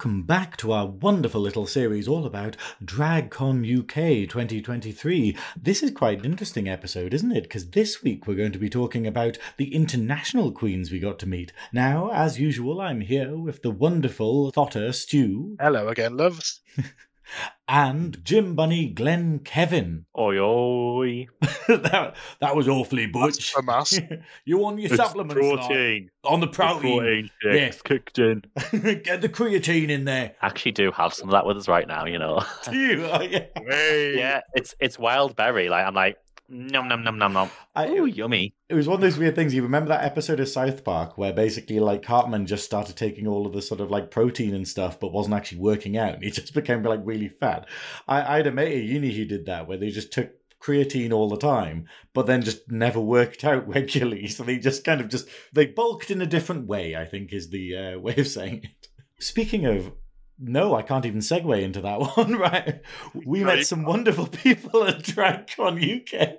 welcome back to our wonderful little series all about DragCon UK 2023. This is quite an interesting episode, isn't it? Because this week we're going to be talking about the international queens we got to meet. Now, as usual, I'm here with the wonderful Thotter Stew. Hello again, loves. and Jim Bunny Glenn Kevin. Oi oi. that, that was awfully butch. A mass. you on your It's supplements protein. now? on the The protein. protein shakes kicked in. Get the creatine in there. I Actually, do have some of that with us right now. You know. Do you? Oh, yeah. Hey. yeah, it's it's wild berry. Like I'm like nom nom nom nom nom. I, Ooh, yummy. It was one of those weird things. You remember that episode of South Park where basically like Cartman just started taking all of the sort of like protein and stuff, but wasn't actually working out. And he just became like really fat. I, I had a mate at uni who did that, where they just took creatine all the time, but then just never worked out regularly. So they just kind of just they bulked in a different way. I think is the uh, way of saying it. Speaking of. No, I can't even segue into that one, right? We met some wonderful people at DragCon UK.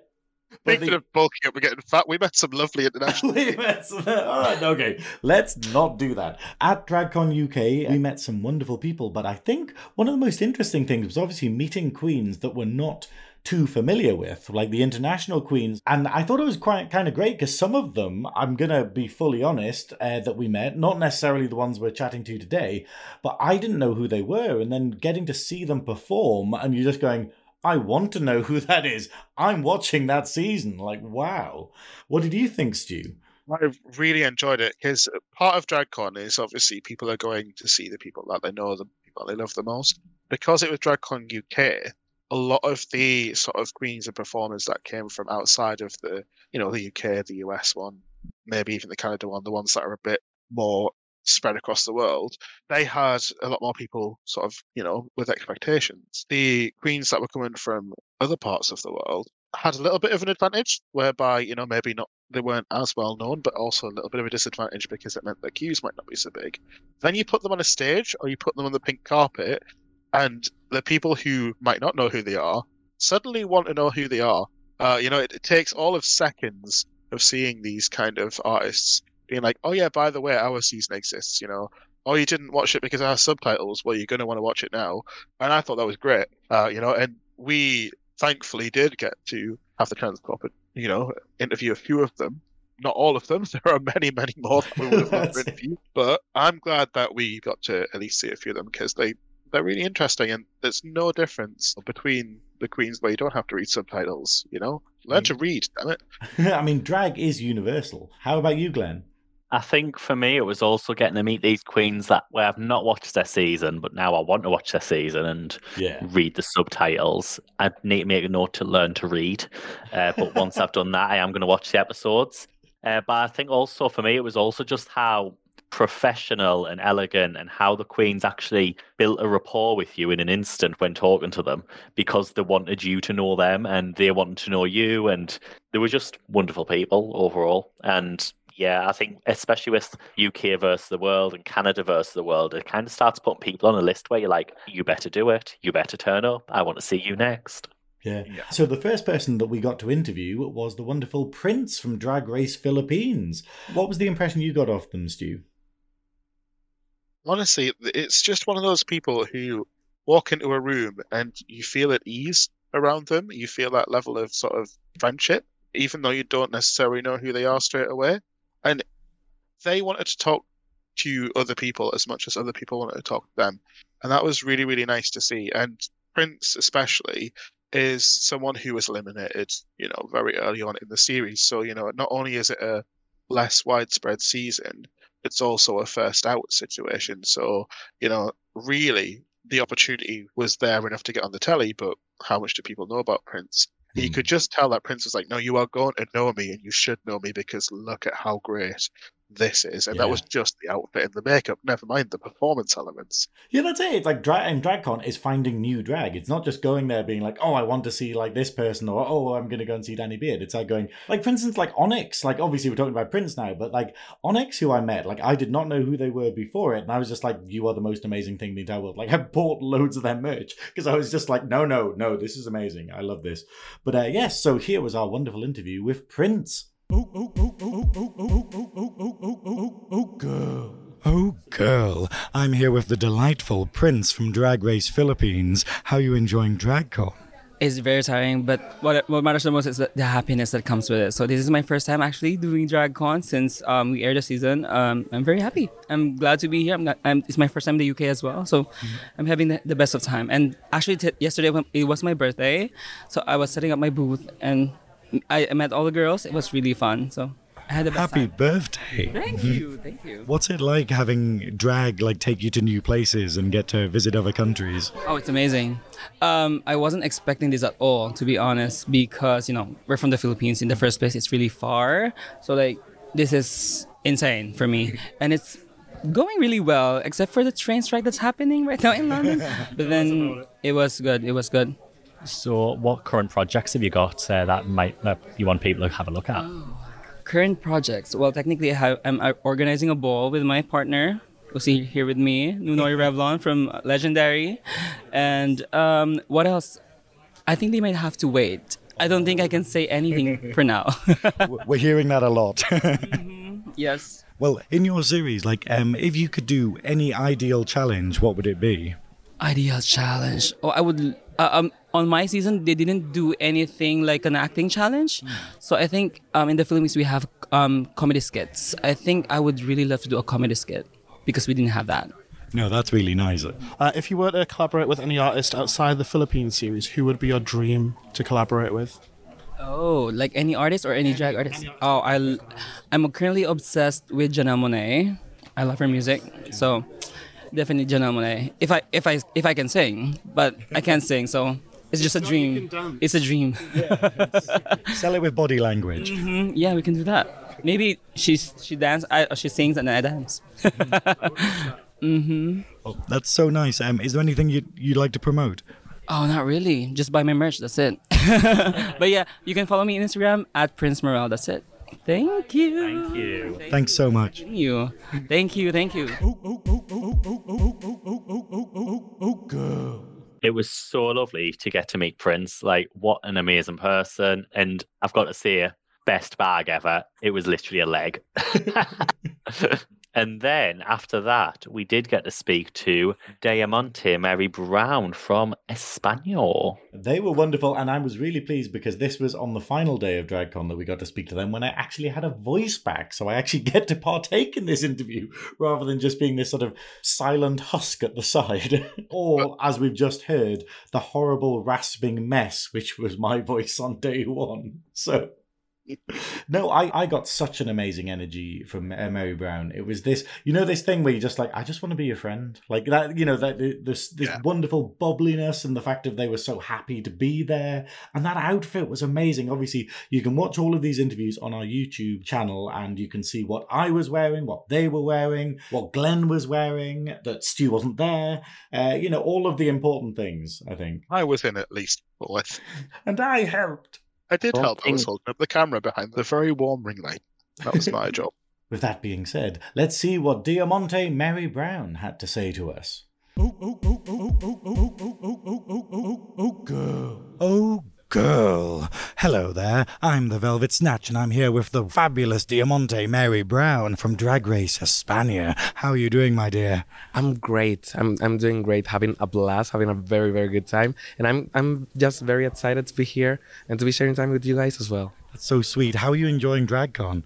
Speaking of bulking up and getting fat, we met some lovely international. we met some, all right, okay. Let's not do that. At DragCon UK, we met some wonderful people, but I think one of the most interesting things was obviously meeting queens that we're not too familiar with, like the international queens. And I thought it was quite kind of great because some of them, I'm gonna be fully honest, uh, that we met, not necessarily the ones we're chatting to today, but I didn't know who they were, and then getting to see them perform, and you're just going. I want to know who that is. I'm watching that season. Like, wow. What did you think, Stu? I really enjoyed it because part of DragCon is obviously people are going to see the people that they know, the people they love the most. Because it was DragCon UK, a lot of the sort of queens and performers that came from outside of the, you know, the UK, the US one, maybe even the Canada one, the ones that are a bit more spread across the world, they had a lot more people sort of, you know, with expectations. The queens that were coming from other parts of the world had a little bit of an advantage, whereby, you know, maybe not they weren't as well known, but also a little bit of a disadvantage because it meant their queues might not be so big. Then you put them on a stage or you put them on the pink carpet, and the people who might not know who they are suddenly want to know who they are. Uh, you know, it, it takes all of seconds of seeing these kind of artists being like, oh, yeah, by the way, our season exists, you know. Oh, you didn't watch it because our subtitles. Well, you're going to want to watch it now. And I thought that was great, uh, you know, and we thankfully did get to have the chance to go up and, you know, interview a few of them. Not all of them. There are many, many more that we would have loved to interview. But I'm glad that we got to at least see a few of them because they, they're really interesting and there's no difference between the queens where you don't have to read subtitles, you know? Learn to read, damn it. I mean, drag is universal. How about you, Glenn? I think for me, it was also getting to meet these queens that where I've not watched their season, but now I want to watch their season and Yeah. read the subtitles. I need to make a note to learn to read. Uh, but once I've done that, I am going to watch the episodes. Uh, but I think also for me, it was also just how professional and elegant and how the queens actually built a rapport with you in an instant when talking to them because they wanted you to know them and they wanted to know you and they were just wonderful people overall and yeah i think especially with uk versus the world and canada versus the world it kind of starts putting people on a list where you're like you better do it you better turn up i want to see you next Yeah. Yeah. So the first person that we got to interview was the wonderful Prince from Drag Race Philippines. What was the impression you got of them, Stu? Honestly, it's just one of those people who walk into a room and you feel at ease around them. You feel that level of sort of friendship, even though you don't necessarily know who they are straight away. And they wanted to talk to other people as much as other people wanted to talk to them. And that was really, really nice to see. And Prince, especially, is someone who was eliminated, you know, very early on in the series. So, you know, not only is it a less widespread season, it's also a first out situation. So, you know, really the opportunity was there enough to get on the telly, but how much do people know about Prince? You Hmm. could just tell that Prince was like, No, you are going to know me and you should know me because look at how great this is. And that was just the outfit and the makeup, never mind the performance elements. Yeah, that's it. It's like drag and DragCon is finding new drag. It's not just going there being like, oh, I want to see like this person, or oh, I'm going to go and see Danny Beard. It's like going, like for instance, like Onyx. Like obviously we're talking about Prince now, but like Onyx, who I met, like I did not know who they were before it, and I was just like, you are the most amazing thing in the entire world. Like I bought loads of their merch because I was just like, no, no, no, this is amazing. I love this. But uh, yes, so here was our wonderful interview with Prince. Oh, oh, oh, I'm here with the delightful Prince from Drag Race Philippines. How are you enjoying DragCon? It's very tiring, but what, what matters the most is the, the happiness that comes with it. So this is my first time actually doing DragCon since um, we aired the season. Um, I'm very happy. I'm glad to be here. I'm, I'm, it's my first time in the UK as well, so mm-hmm. I'm having the, the, best of time. And actually, t- yesterday it was my birthday, so I was setting up my booth and I met all the girls. It was really fun. So I had a happy time. birthday. Thank you, thank you. What's it like having drag like take you to new places and get to visit other countries? Oh, it's amazing. Um, I wasn't expecting this at all, to be honest, because you know we're from the Philippines in the first place. It's really far, so like this is insane for me, and it's going really well, except for the train strike that's happening right now in London. but then it was good. It was good. So, what current projects have you got uh, that might that you want people to have a look at? Oh current projects. Well, technically, I have, I'm uh, organizing a ball with my partner. Who's here with me, Nunoy Revlon from Legendary. And um, what else? I think they might have to wait. I don't think I can say anything for now. We're hearing that a lot. mm-hmm. Yes. Well, in your series, like, um, if you could do any ideal challenge, what would it be? Ideal challenge. Oh, I would. Uh, um, on my season, they didn't do anything like an acting challenge. Mm. So I think um, in the Philippines we have um, comedy skits. I think I would really love to do a comedy skit because we didn't have that. No, that's really nice. Uh, if you were to collaborate with any artist outside the Philippines series, who would be your dream to collaborate with? Oh, like any artist or any drag artist? Oh, I, I'm currently obsessed with Janelle Monáe. I love her music, so definitely Janelle Monáe. If I if I if I can sing, but I can't sing, so it's just a dream. It's a dream. Sell it with body language. Mm-hmm. Yeah, we can do that. Maybe she she dance, I, she sings, and I dance. mm-hmm. Oh, that's so nice. Um, is there anything you you'd like to promote? Oh, not really. Just buy my merch. That's it. but yeah, you can follow me on Instagram at Prince Morel. That's it. Thank you. Thank you. Thanks so much. Thank you. Thank you. Thank you. Oh, girl. It was so lovely to get to meet Prince. Like, what an amazing person. And I've got to say, best bag ever. It was literally a leg. And then after that, we did get to speak to Diamante Merybrown from Espanol. They were wonderful, and I was really pleased because this was on the final day of DragCon that we got to speak to them when I actually had a voice back. So I actually get to partake in this interview rather than just being this sort of silent husk at the side. or, as we've just heard, the horrible rasping mess, which was my voice on day one. So no, I, I got such an amazing energy from Merybrown. It was this, you know, this thing where you're just like, I just want to be your friend, like that. You know, that this this yeah. wonderful bubbliness and the fact that they were so happy to be there, and that outfit was amazing. Obviously, you can watch all of these interviews on our YouTube channel, and you can see what I was wearing, what they were wearing, what Glenn was wearing, that Stu wasn't there. Uh, you know, all of the important things. I think I was in at least, and I helped. I did help. I was holding up the camera behind the very warm ring light. That was my job. With that being said, let's see what Diamante Merybrown had to say to us. Oh, oh, oh, oh, oh, oh, oh, oh, oh, oh, oh, oh, oh, girl. Oh, girl. Hello there. I'm the Velvet Snatch, and I'm here with the fabulous Diamante Merybrown from Drag Race España. How are you doing, my dear? I'm great. I'm I'm doing great. Having a blast. Having a very very good time, and I'm I'm just very excited to be here and to be sharing time with you guys as well. That's so sweet. How are you enjoying DragCon?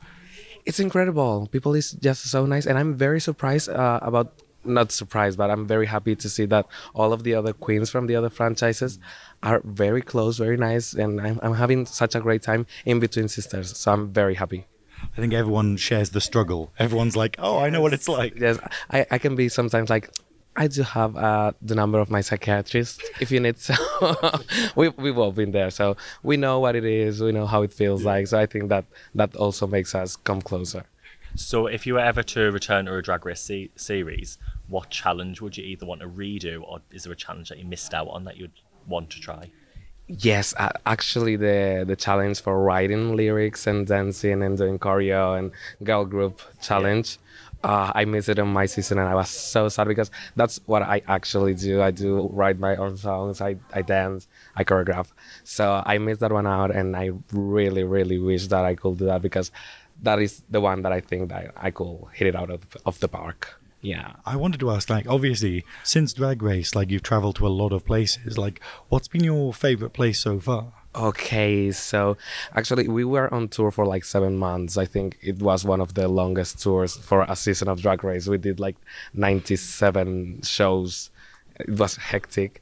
It's incredible. People is just so nice, and I'm very surprised uh, about not surprised, but I'm very happy to see that all of the other queens from the other franchises are very close, very nice, and I'm, I'm having such a great time in between sisters. So I'm very happy. I think everyone shares the struggle. Everyone's like, "Oh, I know what it's like." Yes, I, I can be sometimes like, I do have uh, the number of my psychiatrist if you need. So we we've all been there, so we know what it is. We know how it feels yeah. like. So I think that that also makes us come closer. So if you were ever to return to a Drag Race se- series, what challenge would you either want to redo, or is there a challenge that you missed out on that you'd want to try? Yes, uh, actually, the the challenge for writing lyrics and dancing and doing choreo and girl group challenge. Uh, I missed it on my season and I was so sad because that's what I actually do. I do write my own songs, I, I dance, I choreograph. So I missed that one out and I really, really wish that I could do that because that is the one that I think that I could hit it out of, of the park. Yeah. I wanted to ask, like, obviously, since Drag Race, like, you've traveled to a lot of places. Like, what's been your favorite place so far? Okay, so actually, we were on tour for like seven months. I think it was one of the longest tours for a season of Drag Race. We did like 97 shows. It was hectic.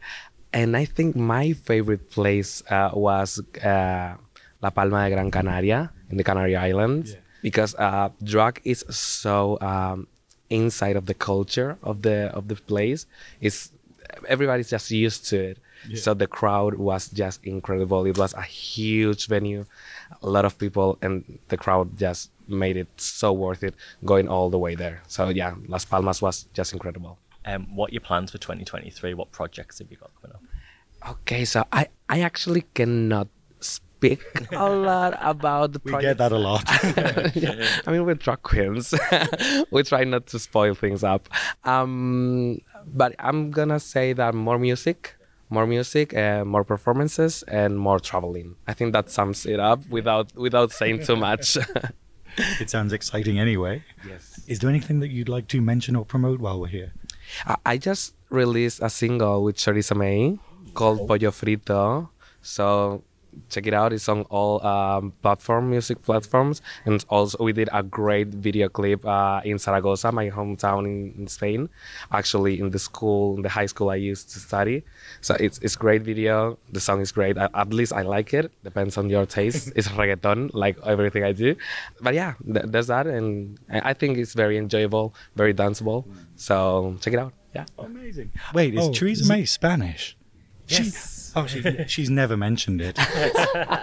And I think my favorite place uh, was uh, La Palma de Gran Canaria in the Canary Islands because uh, drag is so um, inside of the culture of the of the place. It's everybody's just used to it. So the crowd was just incredible. It was a huge venue, a lot of people, and the crowd just made it so worth it going all the way there. So yeah, Las Palmas was just incredible. Um, what are your plans for 2023? What projects have you got coming up? Okay, so I I actually cannot speak a lot about the We project. get that a lot. I mean, we're drag queens. we try not to spoil things up. Um, but I'm gonna say that more music, more music, uh, more performances, and more traveling. I think that sums it up without without saying too much. it sounds exciting anyway. yes. Is there anything that you'd like to mention or promote while we're here? I, I just released a single with Charissa May called Pollo Frito. So check it out. It's on all um, platform music platforms, and also we did a great video clip uh, in Zaragoza, my hometown in, in Spain. Actually, in the school, in the high school I used to study. So it's it's great video. The song is great. I, at least I like it. Depends on your taste. it's reggaeton, like everything I do. But yeah, th- there's that, and I I think it's very enjoyable, very danceable. So check it out. Yeah. Amazing. Wait, is Oh, Theresa May Spanish? She, oh, she, she's never mentioned it.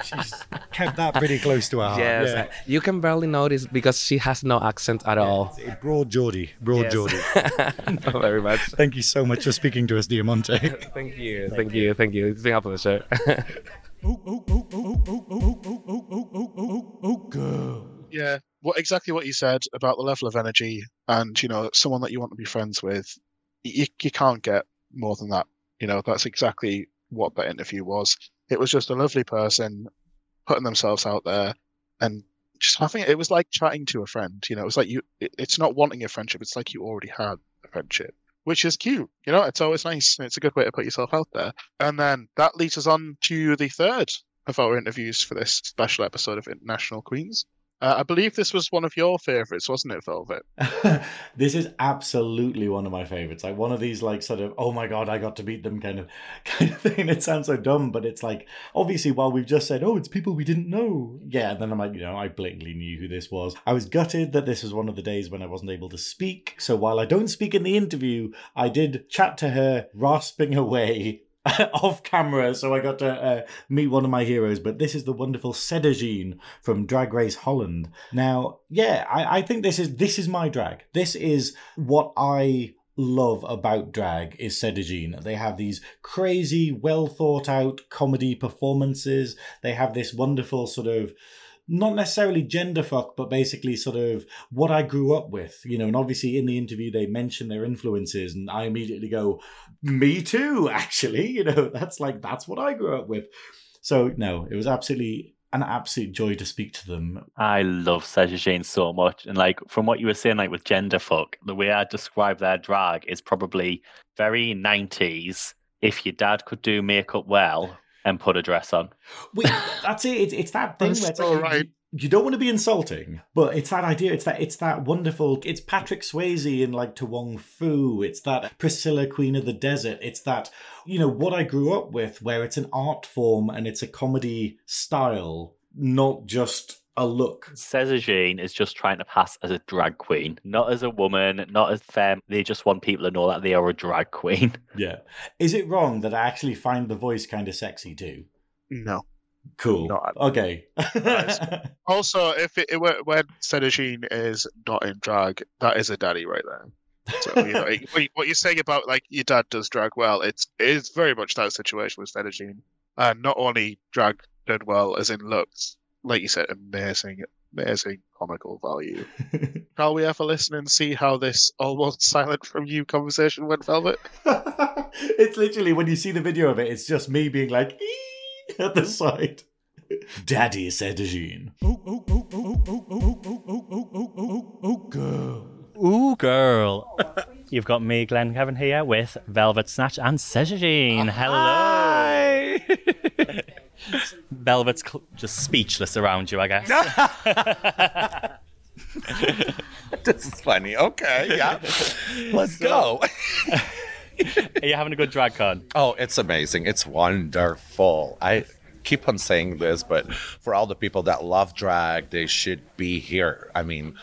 she's kept that pretty close to her heart. Yes, Yeah. uh, you can barely notice because she has no accent at all. Broad Geordie. Broad Yes. Geordie. Not very much. Thank you so much for speaking to us, Diamante. Thank you, thank you, thank you. It's been a pleasure. Yeah, what exactly what you said about the level of energy and you know someone that you want to be friends with, you you can't get more than that. You know that's exactly what that interview was. It was just a lovely person putting themselves out there and just having it was like chatting to a friend. You know, it was like you. It, it's not wanting a friendship. It's like you already had a friendship, which is cute. You know, it's always nice. It's a good way to put yourself out there. And then that leads us on to the third of our interviews for this special episode of International Queens. Uh, I believe this was one of your favorites, wasn't it, Velvet? this is absolutely one of my favorites. Like one of these, like sort of, oh my god, I got to beat them kind of, kind of thing. It sounds so dumb, but it's like obviously while we've just said, oh, it's people we didn't know. Yeah, and then I'm like, you know, I blatantly knew who this was. I was gutted that this was one of the days when I wasn't able to speak. So while I don't speak in the interview, I did chat to her, rasping away. off camera, so I got to uh, meet one of my heroes. But this is the wonderful Sederginne from Drag Race Holland. Now, yeah, I, I think this is this is my drag. This is what I love about drag is Sederginne. They have these crazy, well thought out comedy performances. They have this wonderful sort of not necessarily gender fuck, but basically sort of what I grew up with, you know. And obviously, in the interview, they mention their influences, and I immediately go, "Me too." Actually, you know, that's like that's what I grew up with. So no, it was absolutely an absolute joy to speak to them. I love Sederginne so much. And like from what you were saying, like with gender fuck, the way I describe their drag is probably very 90s. If your dad could do makeup well and put a dress on. Wait, that's it. It's, it's that thing That's where it's like, right. you, you don't want to be insulting, but it's that idea. It's that it's that wonderful. It's Patrick Swayze in like To Wong Foo. It's that Priscilla, Queen of the Desert. It's that you know what I grew up with, where it's an art form and it's a comedy style, not just a look. Sederginne is just trying to pass as a drag queen, not as a woman, not as femme. They just want people to know that they are a drag queen. Yeah. Is it wrong that I actually find the voice kind of sexy too? No. Cool. Not okay. Also, if it, it were- when Sederginne is not in drag, that is a daddy right there. So you know what you- what you're saying about like your dad does drag well, it's it is very much that situation with Sederginne, and not only drag did well as in looks, like you said, amazing, amazing comical value. Shall we have a listen and see how this almost silent from you conversation went, Velvet? it's literally when you see the video of it, it's just me being like "Ee," at the side. Daddy said Jean. Oh, oh, oh, oh, oh, oh, oh, oh, oh, oh, oh, oh, girl. Ooh, girl. You've got me, Glenn Kevin, here with Velvet Snatch and Sederginne. Hello. Hi. Velvet's cl- just speechless around you, I guess. this is funny. Okay, yeah. Let's go. Are you having a good drag con? Oh, it's amazing. It's wonderful. I keep on saying this, but for all the people that love drag, they should be here. I mean,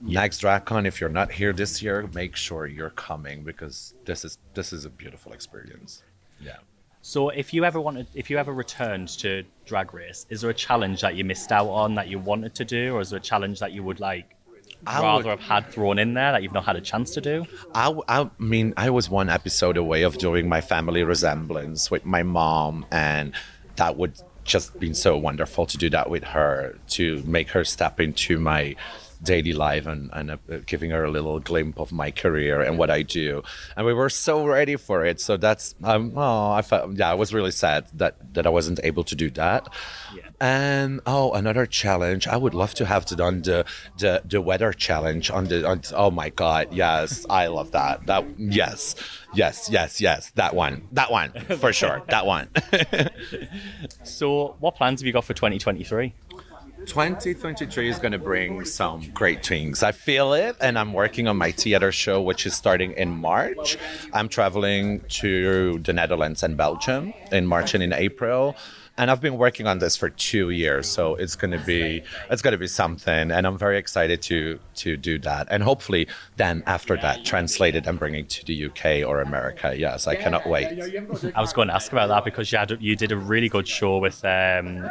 next DragCon, if you're not here this year, make sure you're coming because this is this is a beautiful experience. Yeah. So, if you ever wanted, if you ever returned to Drag Race, is there a challenge that you missed out on that you wanted to do, or is there a challenge that you would like I rather would- have had thrown in there that you've not had a chance to do? I, I mean, I was one episode away of doing my family resemblance with my mom, and that would just been so wonderful to do that with her, to make her step into my daily life and, and uh, giving her a little glimpse of my career and what I do. And we were so ready for it. So that's, um, oh, I felt, yeah, I was really sad that, that I wasn't able to do that. And oh, another challenge. I would love to have done the the, the weather challenge on the. On, oh my god, yes, I love that. That yes, yes, yes, yes. That one, that one for sure. That one. So, what plans have you got for 2023? 2023 is going to bring some great things. I feel it, and I'm working on my theater show, which is starting in March. I'm traveling to the Netherlands and Belgium in March and in April. And I've been working on this for two years, so it's gonna be it's gonna be something, and I'm very excited to to do that, and hopefully then after that translate it and bring it to the UK or America. Yes, I cannot wait. I was going to ask about that because you had you did a really good show with um,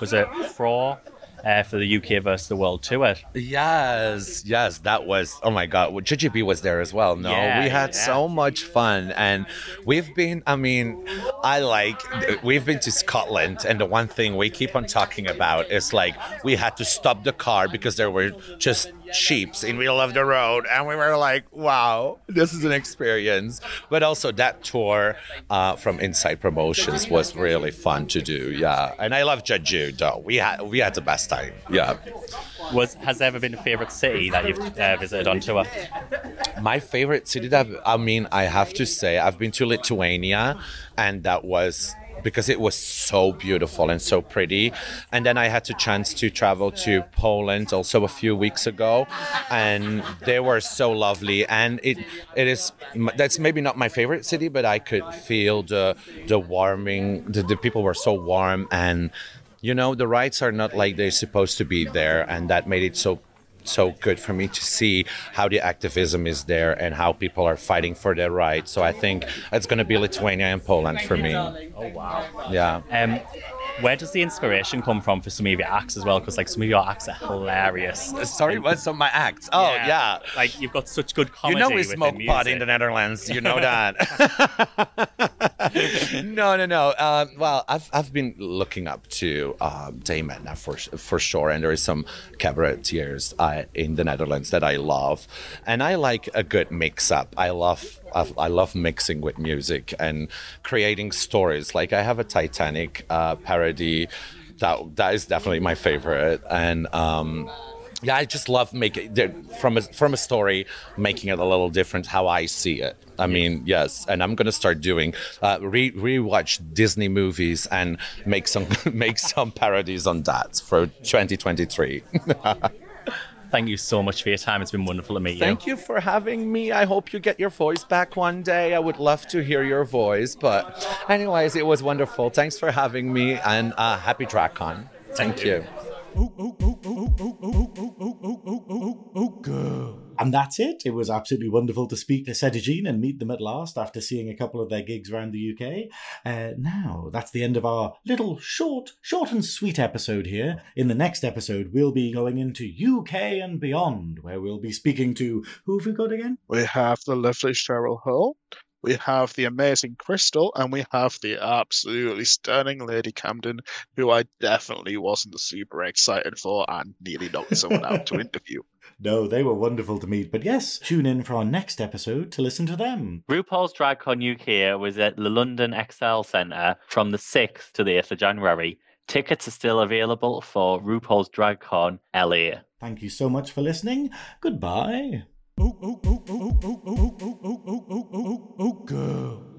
was it Fro uh, for the UK versus the World Tour? Yes, yes, that was. Oh my God, well, JGB was there as well. No, Yeah, we had yeah. so much fun, and we've been. I mean, I like. We've been to Scotland, and the one thing we keep on talking about is like we had to stop the car because there were just sheeps in middle of the road, and we were like, "Wow, this is an experience." But also that tour uh, from Inside Promotions was really fun to do. Yeah, and I love Jeju though. We had we had the best time. Yeah. Was has there ever been a favourite city that you've uh, visited on tour? My favorite city that I mean, I have to say, I've been to Lithuania, and that was because it was so beautiful and so pretty. And then I had the chance to travel to Poland also a few weeks ago, and they were so lovely. And it it is that's maybe not my favorite city, but I could feel the the warming. The, the people were so warm, and you know the rights are not like they're supposed to be there, and that made it so so good for me to see how the activism is there and how people are fighting for their rights. So I think it's going to be Lithuania and Poland for me. Oh wow! Yeah. Um, where does the inspiration come from for some of your acts as well? Because like some of your acts are hilarious. Sorry, what's on my acts? Oh, yeah. Like you've got such good comedy. You know we smoke pot in the Netherlands. You know that. no, no, no. Uh, well, I've, I've been looking up to um, Dame Edna for for sure, and there is some cabaretiers uh, in the Netherlands that I love, and I like a good mix up. I love I love mixing with music and creating stories. Like I have a Titanic uh, parody that that is definitely my favorite, and. Um, yeah, I just love making from a from a story, making it a little different how I see it. I mean, yes, and I'm gonna start doing uh, re rewatch Disney movies and make some make some parodies on that for 2023. Thank you so much for your time. It's been wonderful to meet you. Thank you for having me. I hope you get your voice back one day. I would love to hear your voice. But, anyways, it was wonderful. Thanks for having me, and uh, happy DragCon. Thank, you. And that's it. It was absolutely wonderful to speak to Sederginne and meet them at last after seeing a couple of their gigs around the UK. Uh, now, that's the end of our little short, short and sweet episode here. In the next episode, we'll be going into UK and beyond, where we'll be speaking to who have we got again? We have the lovely Cheryl Hole. We have the amazing Crystal, and we have the absolutely stunning Lady Camden, who I definitely wasn't super excited for and nearly knocked someone out to interview. No, they were wonderful to meet. But yes, tune in for our next episode to listen to them. RuPaul's DragCon UK was at the London ExCeL Centre from the 6th to the 8th of January. Tickets are still available for RuPaul's DragCon LA. Thank you so much for listening. Goodbye. Oh, oh, oh, oh, oh, oh, oh, oh, oh, oh, oh, oh, oh, girl.